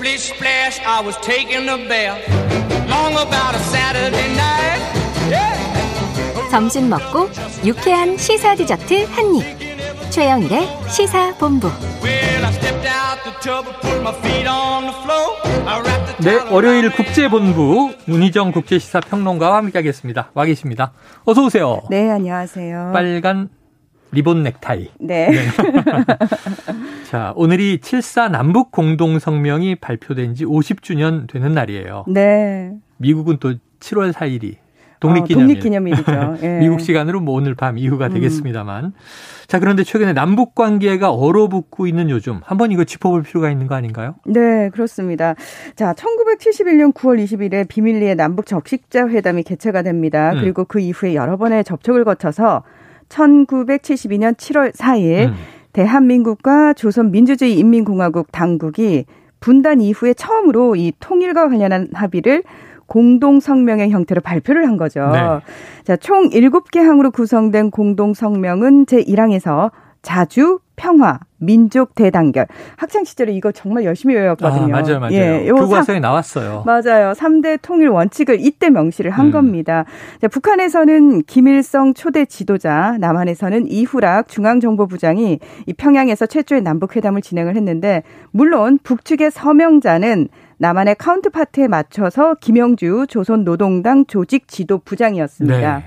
Splish splash, I was taking a bath. Long about a Saturday night. Yeah. 점심 먹고 유쾌한 시사 디저트 한 입. 최영일의 시사 본부. 네, 월요일 국제본부 문희정 국제시사평론가와 함께하겠습니다. 와 계십니다. 어서 오세요. 네, 안녕하세요. 빨간 리본 넥타이. 네. 자, 오늘이 7사 남북 공동 성명이 발표된 지 50주년 되는 날이에요. 네. 미국은 또 7월 4일이 어, 독립기념일. 독립기념일이죠. 예. 미국 시간으로 뭐 오늘 밤 이후가 음. 되겠습니다만. 자, 그런데 최근에 남북 관계가 얼어붙고 있는 요즘 한번 이거 짚어볼 필요가 있는 거 아닌가요? 네, 그렇습니다. 자, 1971년 9월 20일에 비밀리에 남북 적식자 회담이 개최가 됩니다. 음. 그리고 그 이후에 여러 번의 접촉을 거쳐서 1972년 7월 4일 음. 대한민국과 조선민주주의 인민공화국 당국이 분단 이후에 처음으로 이 통일과 관련한 합의를 공동성명의 형태로 발표를 한 거죠. 네. 자, 총 7개 항으로 구성된 공동성명은 제1항에서 자주, 평화, 민족 대단결. 학창 시절에 이거 정말 열심히 외웠거든요. 아, 맞아요, 맞아요. 예, 요 교과서에 나왔어요. 맞아요. 3대 통일 원칙을 이때 명시를 한 음. 겁니다. 자, 북한에서는 김일성 초대 지도자, 남한에서는 이후락 중앙정보부장이 이 평양에서 최초의 남북 회담을 진행을 했는데 물론 북측의 서명자는 남한의 카운트파트에 맞춰서 김영주 조선노동당 조직 지도 부장이었습니다. 네.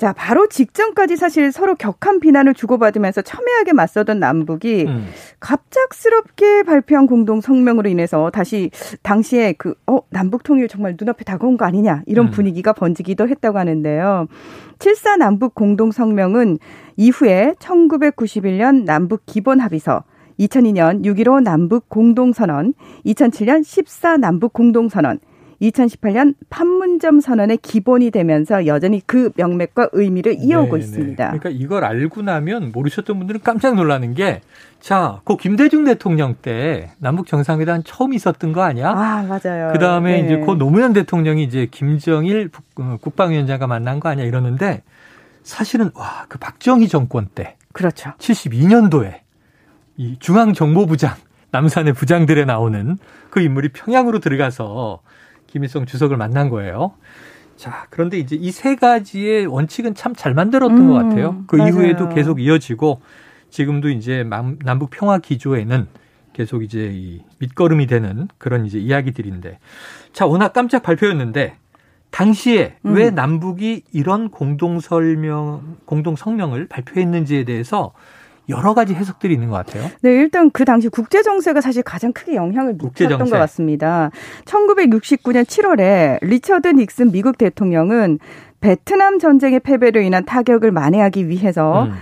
자, 바로 직전까지 사실 서로 격한 비난을 주고받으면서 첨예하게 맞서던 남북이 음. 갑작스럽게 발표한 공동 성명으로 인해서 다시 당시에 그, 어, 남북 통일 정말 눈앞에 다가온 거 아니냐, 이런 음. 분위기가 번지기도 했다고 하는데요. 7사 남북 공동 성명은 이후에 1991년 남북 기본 합의서, 2002년 6.15 남북 공동선언, 2007년 14 남북 공동선언, 2018년 판문점 선언의 기본이 되면서 여전히 그 명맥과 의미를 이어오고 네, 네. 있습니다. 그러니까 이걸 알고 나면 모르셨던 분들은 깜짝 놀라는 게, 자, 그 김대중 대통령 때 남북 정상회담 처음 있었던 거 아니야? 아, 맞아요. 그 다음에 네. 이제 고 노무현 대통령이 이제 김정일 국- 어, 국방위원장과 만난 거 아니야 이러는데 사실은 와, 그 박정희 정권 때 그렇죠. 72년도에 이 중앙정보부장 남산의 부장들에 나오는 그 인물이 평양으로 들어가서 김일성 주석을 만난 거예요. 자, 그런데 이제 이 세 가지의 원칙은 참 잘 만들었던 음, 것 같아요. 그 맞아요. 이후에도 계속 이어지고 지금도 이제 남- 남북 평화 기조에는 계속 이제 이 밑거름이 되는 그런 이제 이야기들인데 자, 워낙 깜짝 발표였는데 당시에 음. 왜 남북이 이런 공동 설명 공동 성명을 발표했는지에 대해서 여러 가지 해석들이 있는 것 같아요. 네, 일단 그 당시 국제 정세가 사실 가장 크게 영향을 미쳤던. 것 같습니다. 1969년 7월에 리처드 닉슨 미국 대통령은 베트남 전쟁의 패배로 인한 타격을 만회하기 위해서 음,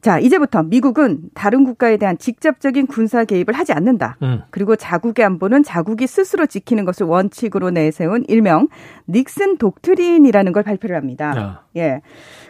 자, 이제부터 미국은 다른 국가에 대한 직접적인 군사 개입을 하지 않는다. 음. 그리고 자국의 안보는 자국이 스스로 지키는 것을 원칙으로 내세운 일명 닉슨 독트린이라는 걸 발표를 합니다. 아. 예.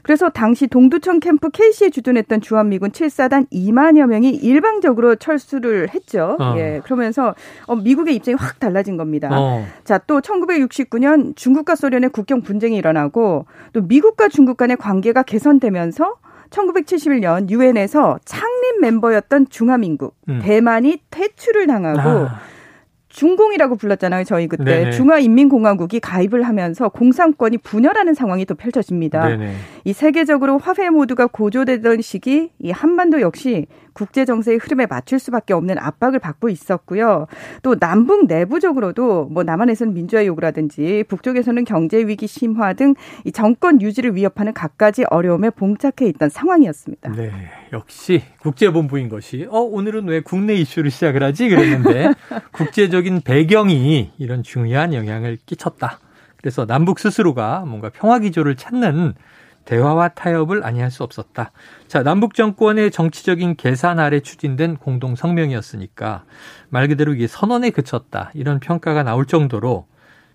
그래서 당시 동두천 캠프 KC에 주둔했던 주한미군 7사단 2만여 명이 일방적으로 철수를 했죠. 어. 예. 그러면서 어, 미국의 입장이 확 달라진 겁니다. 어. 자, 또 1969년 중국과 소련의 국경 분쟁이 일어나고 또 미국과 중국 간의 관계가 개선되면서 1971년 유엔에서 창립 멤버였던 중화민국 음. 대만이 퇴출을 당하고 아, 중공이라고 불렀잖아요. 저희 그때 네네. 중화인민공화국이 가입을 하면서 공산권이 분열하는 상황이 또 펼쳐집니다. 네네. 이 세계적으로 화폐 모두가 고조되던 시기 이 한반도 역시 국제 정세의 흐름에 맞출 수밖에 없는 압박을 받고 있었고요. 또 남북 내부적으로도 뭐 남한에서는 민주화 요구라든지 북쪽에서는 경제 위기 심화 등 이 정권 유지를 위협하는 갖가지 어려움에 봉착해 있던 상황이었습니다. 네, 역시 국제본부인 것이 어 오늘은 왜 국내 이슈를 시작을 하지 그랬는데 국제적인 배경이 이런 중요한 영향을 끼쳤다. 그래서 남북 스스로가 뭔가 평화 기조를 찾는 대화와 타협을 아니할 수 없었다. 자, 남북 정권의 정치적인 계산 아래 추진된 공동 성명이었으니까 말 그대로 이게 선언에 그쳤다. 이런 평가가 나올 정도로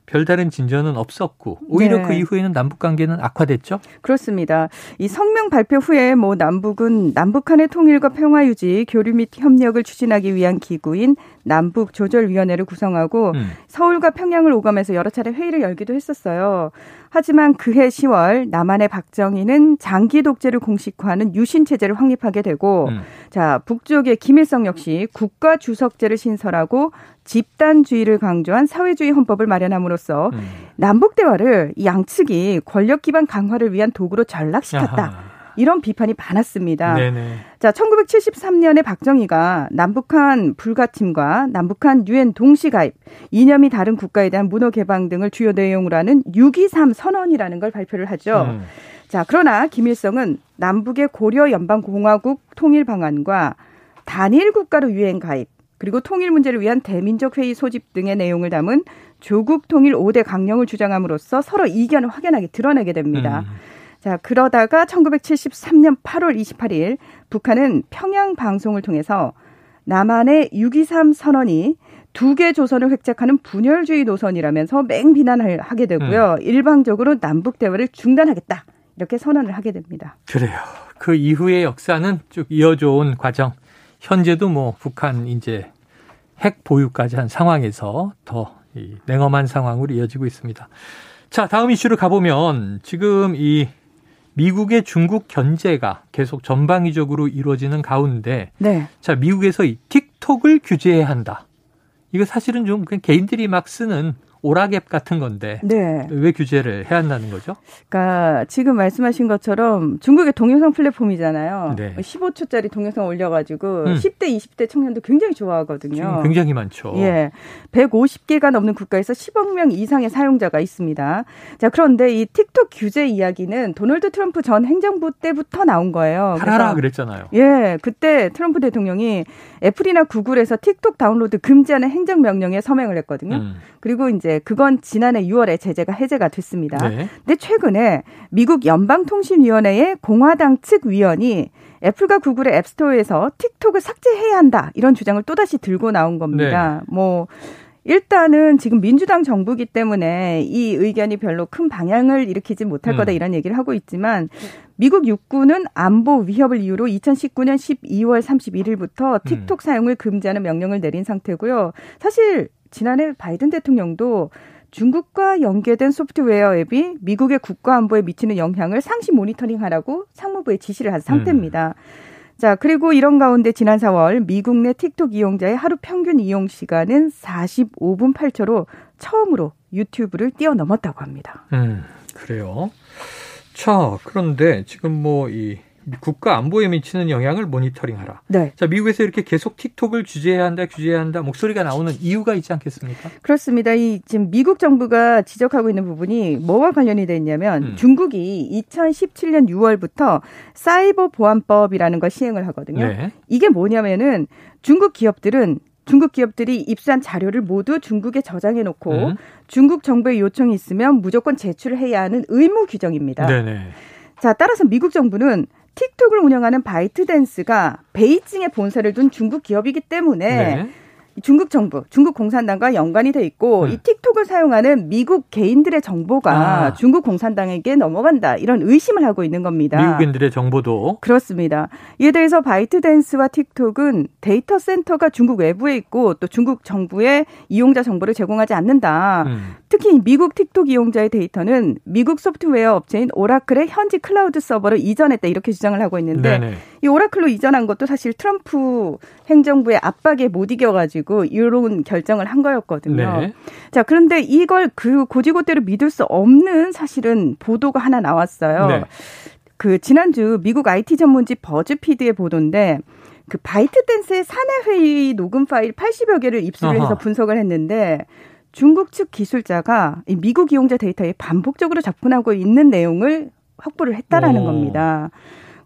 별다른 진전은 없었고 오히려 네. 그 이후에는 남북 관계는 악화됐죠. 그렇습니다. 이 성명 발표 후에 뭐 남북은 남북한의 통일과 평화 유지, 교류 및 협력을 추진하기 위한 기구인 남북 조절 위원회를 구성하고 음. 서울과 평양을 오가면서 여러 차례 회의를 열기도 했었어요. 하지만 그해 10월 남한의 박정희는 장기 독재를 공식화하는 유신 체제를 확립하게 되고 음. 자 북쪽의 김일성 역시 국가 주석제를 신설하고 집단주의를 강조한 사회주의 헌법을 마련함으로써 음. 남북 대화를 이 양측이 권력 기반 강화를 위한 도구로 전락시켰다. 아하. 이런 비판이 많았습니다. 네네. 자, 1973년에 박정희가 남북한 불가침과 남북한 유엔 동시 가입, 이념이 다른 국가에 대한 문호 개방 등을 주요 내용으로 하는 6.23 선언이라는 걸 발표를 하죠. 음. 자, 그러나 김일성은 남북의 고려 연방 공화국 통일 방안과 단일 국가로 유엔 가입, 그리고 통일 문제를 위한 대민족 회의 소집 등의 내용을 담은 조국 통일 5대 강령을 주장함으로써 서로 이견을 확연하게 드러내게 됩니다. 음. 자, 그러다가 1973년 8월 28일 북한은 평양 방송을 통해서 남한의 6.23 선언이 두 개 조선을 획책하는 분열주의 노선이라면서 맹비난을 하게 되고요. 일방적으로 남북 대화를 중단하겠다. 이렇게 선언을 하게 됩니다. 그래요. 그 이후의 역사는 쭉 이어져 온 과정. 현재도 뭐 북한 이제 핵 보유까지 한 상황에서 더 이 냉엄한 상황으로 이어지고 있습니다. 자, 다음 이슈로 가보면 지금 이 미국의 중국 견제가 계속 전방위적으로 이루어지는 가운데 네. 자, 미국에서 이 틱톡을 규제해야 한다. 이거 사실은 좀 그냥 개인들이 막 쓰는 오락앱 같은 건데 네. 왜 규제를 해야 한다는 거죠? 그러니까 지금 말씀하신 것처럼 중국의 동영상 플랫폼이잖아요. 네. 15초짜리 동영상 올려가지고 음. 10대, 20대 청년도 굉장히 좋아하거든요. 지금 굉장히 많죠. 예. 150개가 넘는 국가에서 10억 명 이상의 사용자가 있습니다. 자, 그런데 이 틱톡 규제 이야기는 도널드 트럼프 전 행정부 때부터 나온 거예요. 그래서 그랬잖아요. 예, 그때 트럼프 대통령이 애플이나 구글에서 틱톡 다운로드 금지하는 행정명령에 서명을 했거든요. 음. 그리고 이제 그건 지난해 6월에 제재가 해제가 됐습니다. 네. 근데 최근에 미국 연방통신위원회의 공화당 측 위원이 애플과 구글의 앱스토어에서 틱톡을 삭제해야 한다 이런 주장을 또다시 들고 나온 겁니다. 뭐 일단은 지금 민주당 정부기 때문에 이 의견이 별로 큰 방향을 일으키지 못할 거다 음. 이런 얘기를 하고 있지만 미국 육군은 안보 위협을 이유로 2019년 12월 31일부터 틱톡 사용을 금지하는 명령을 내린 상태고요. 사실 지난해 바이든 대통령도 중국과 연계된 소프트웨어 앱이 미국의 국가 안보에 미치는 영향을 상시 모니터링하라고 상무부에 지시를 한 상태입니다. 자, 그리고 이런 가운데 지난 4월 미국 내 틱톡 이용자의 하루 평균 이용 시간은 45분 8초로 처음으로 유튜브를 뛰어넘었다고 합니다. 음, 그래요. 자, 그런데 지금 뭐 이 국가 안보에 미치는 영향을 모니터링하라. 네. 자, 미국에서 이렇게 계속 틱톡을 규제해야 한다, 규제해야 한다 목소리가 나오는 이유가 있지 않겠습니까? 그렇습니다. 이 지금 미국 정부가 지적하고 있는 부분이 뭐와 관련이 돼 있냐면 음. 중국이 2017년 6월부터 사이버 보안법이라는 걸 시행을 하거든요. 네. 이게 뭐냐면은 중국 기업들은 중국 기업들이 입수한 자료를 모두 중국에 저장해 놓고 음. 중국 정부의 요청이 있으면 무조건 제출을 해야 하는 의무 규정입니다. 네네. 자, 따라서 미국 정부는 틱톡을 운영하는 바이트댄스가 베이징에 본사를 둔 중국 기업이기 때문에 네. 중국 정부, 중국 공산당과 연관이 돼 있고 음. 이 틱톡을 사용하는 미국 개인들의 정보가 아. 중국 공산당에게 넘어간다 이런 의심을 하고 있는 겁니다. 미국인들의 정보도 그렇습니다. 이에 대해서 바이트댄스와 틱톡은 데이터 센터가 중국 외부에 있고 또 중국 정부의 이용자 정보를 제공하지 않는다. 음. 특히 미국 틱톡 이용자의 데이터는 미국 소프트웨어 업체인 오라클의 현지 클라우드 서버로 이전했다 이렇게 주장을 하고 있는데 네네. 이 오라클로 이전한 것도 사실 트럼프 행정부의 압박에 못 이겨가지고 이런 결정을 한 거였거든요. 네. 자 그런데 이걸 그 고지고대로 믿을 수 없는 사실은 보도가 하나 나왔어요. 네. 그 지난주 미국 IT 전문지 버즈피드의 보도인데 그 바이트댄스의 사내 회의 녹음 파일 80여 개를 입수를 해서. 분석을 했는데 중국 측 기술자가 이 미국 이용자 데이터에 반복적으로 접근하고 있는 내용을 확보를 했다라는 오. 겁니다.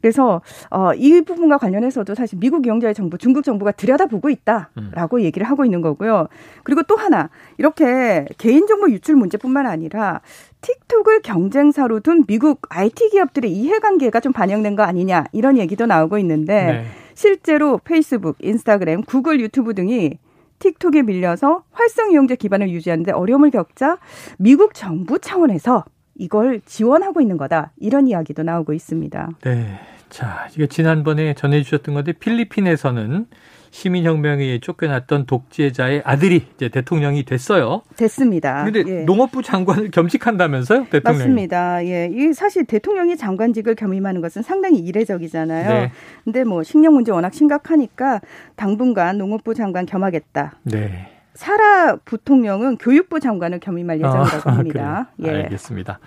그래서 어, 이 부분과 관련해서도 사실 미국 이용자의 정보, 중국 정부가 들여다보고 있다라고 음. 얘기를 하고 있는 거고요. 그리고 또 하나 이렇게 개인정보 유출 문제뿐만 아니라 틱톡을 경쟁사로 둔 미국 IT 기업들의 이해관계가 좀 반영된 거 아니냐 이런 얘기도 나오고 있는데 네. 실제로 페이스북, 인스타그램, 구글, 유튜브 등이 틱톡에 밀려서 활성 이용자 기반을 유지하는데 어려움을 겪자 미국 정부 차원에서 이걸 지원하고 있는 거다. 이런 이야기도 나오고 있습니다. 네. 자, 이게 지난번에 전해주셨던 건데 필리핀에서는 시민혁명에 쫓겨났던 독재자의 아들이 이제 대통령이 됐어요. 됐습니다. 그런데 예. 농업부 장관을 겸직한다면서요, 대통령이? 맞습니다. 예, 이 사실 대통령이 장관직을 겸임하는 것은 상당히 이례적이잖아요. 네. 근데 뭐 식량 문제 워낙 심각하니까 당분간 농업부 장관 겸하겠다. 네. 사라 부통령은 교육부 장관을 겸임할 예정이라고 아, 합니다. 아, 예. 알겠습니다.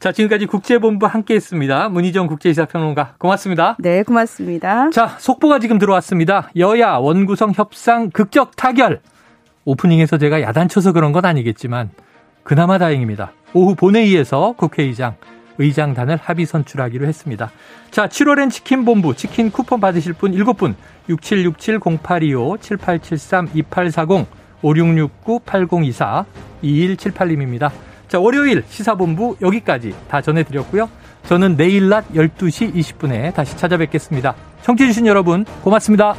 자, 지금까지 국제본부 함께 했습니다. 문희정 국제이사평론가 고맙습니다. 네, 고맙습니다. 자, 속보가 지금 들어왔습니다. 여야 원구성 협상 극적 타결. 오프닝에서 제가 야단쳐서 그런 건 아니겠지만 그나마 다행입니다. 오후 본회의에서 국회의장, 의장단을 합의 선출하기로 했습니다. 자, 7월엔 치킨 본부 치킨 쿠폰 받으실 분 7분 6767-0825-7873-2840 5669-8024-2178님입니다. 자, 월요일 시사본부 여기까지 다 전해드렸고요. 저는 내일 낮 12시 20분에 다시 찾아뵙겠습니다. 청취해주신 여러분 고맙습니다.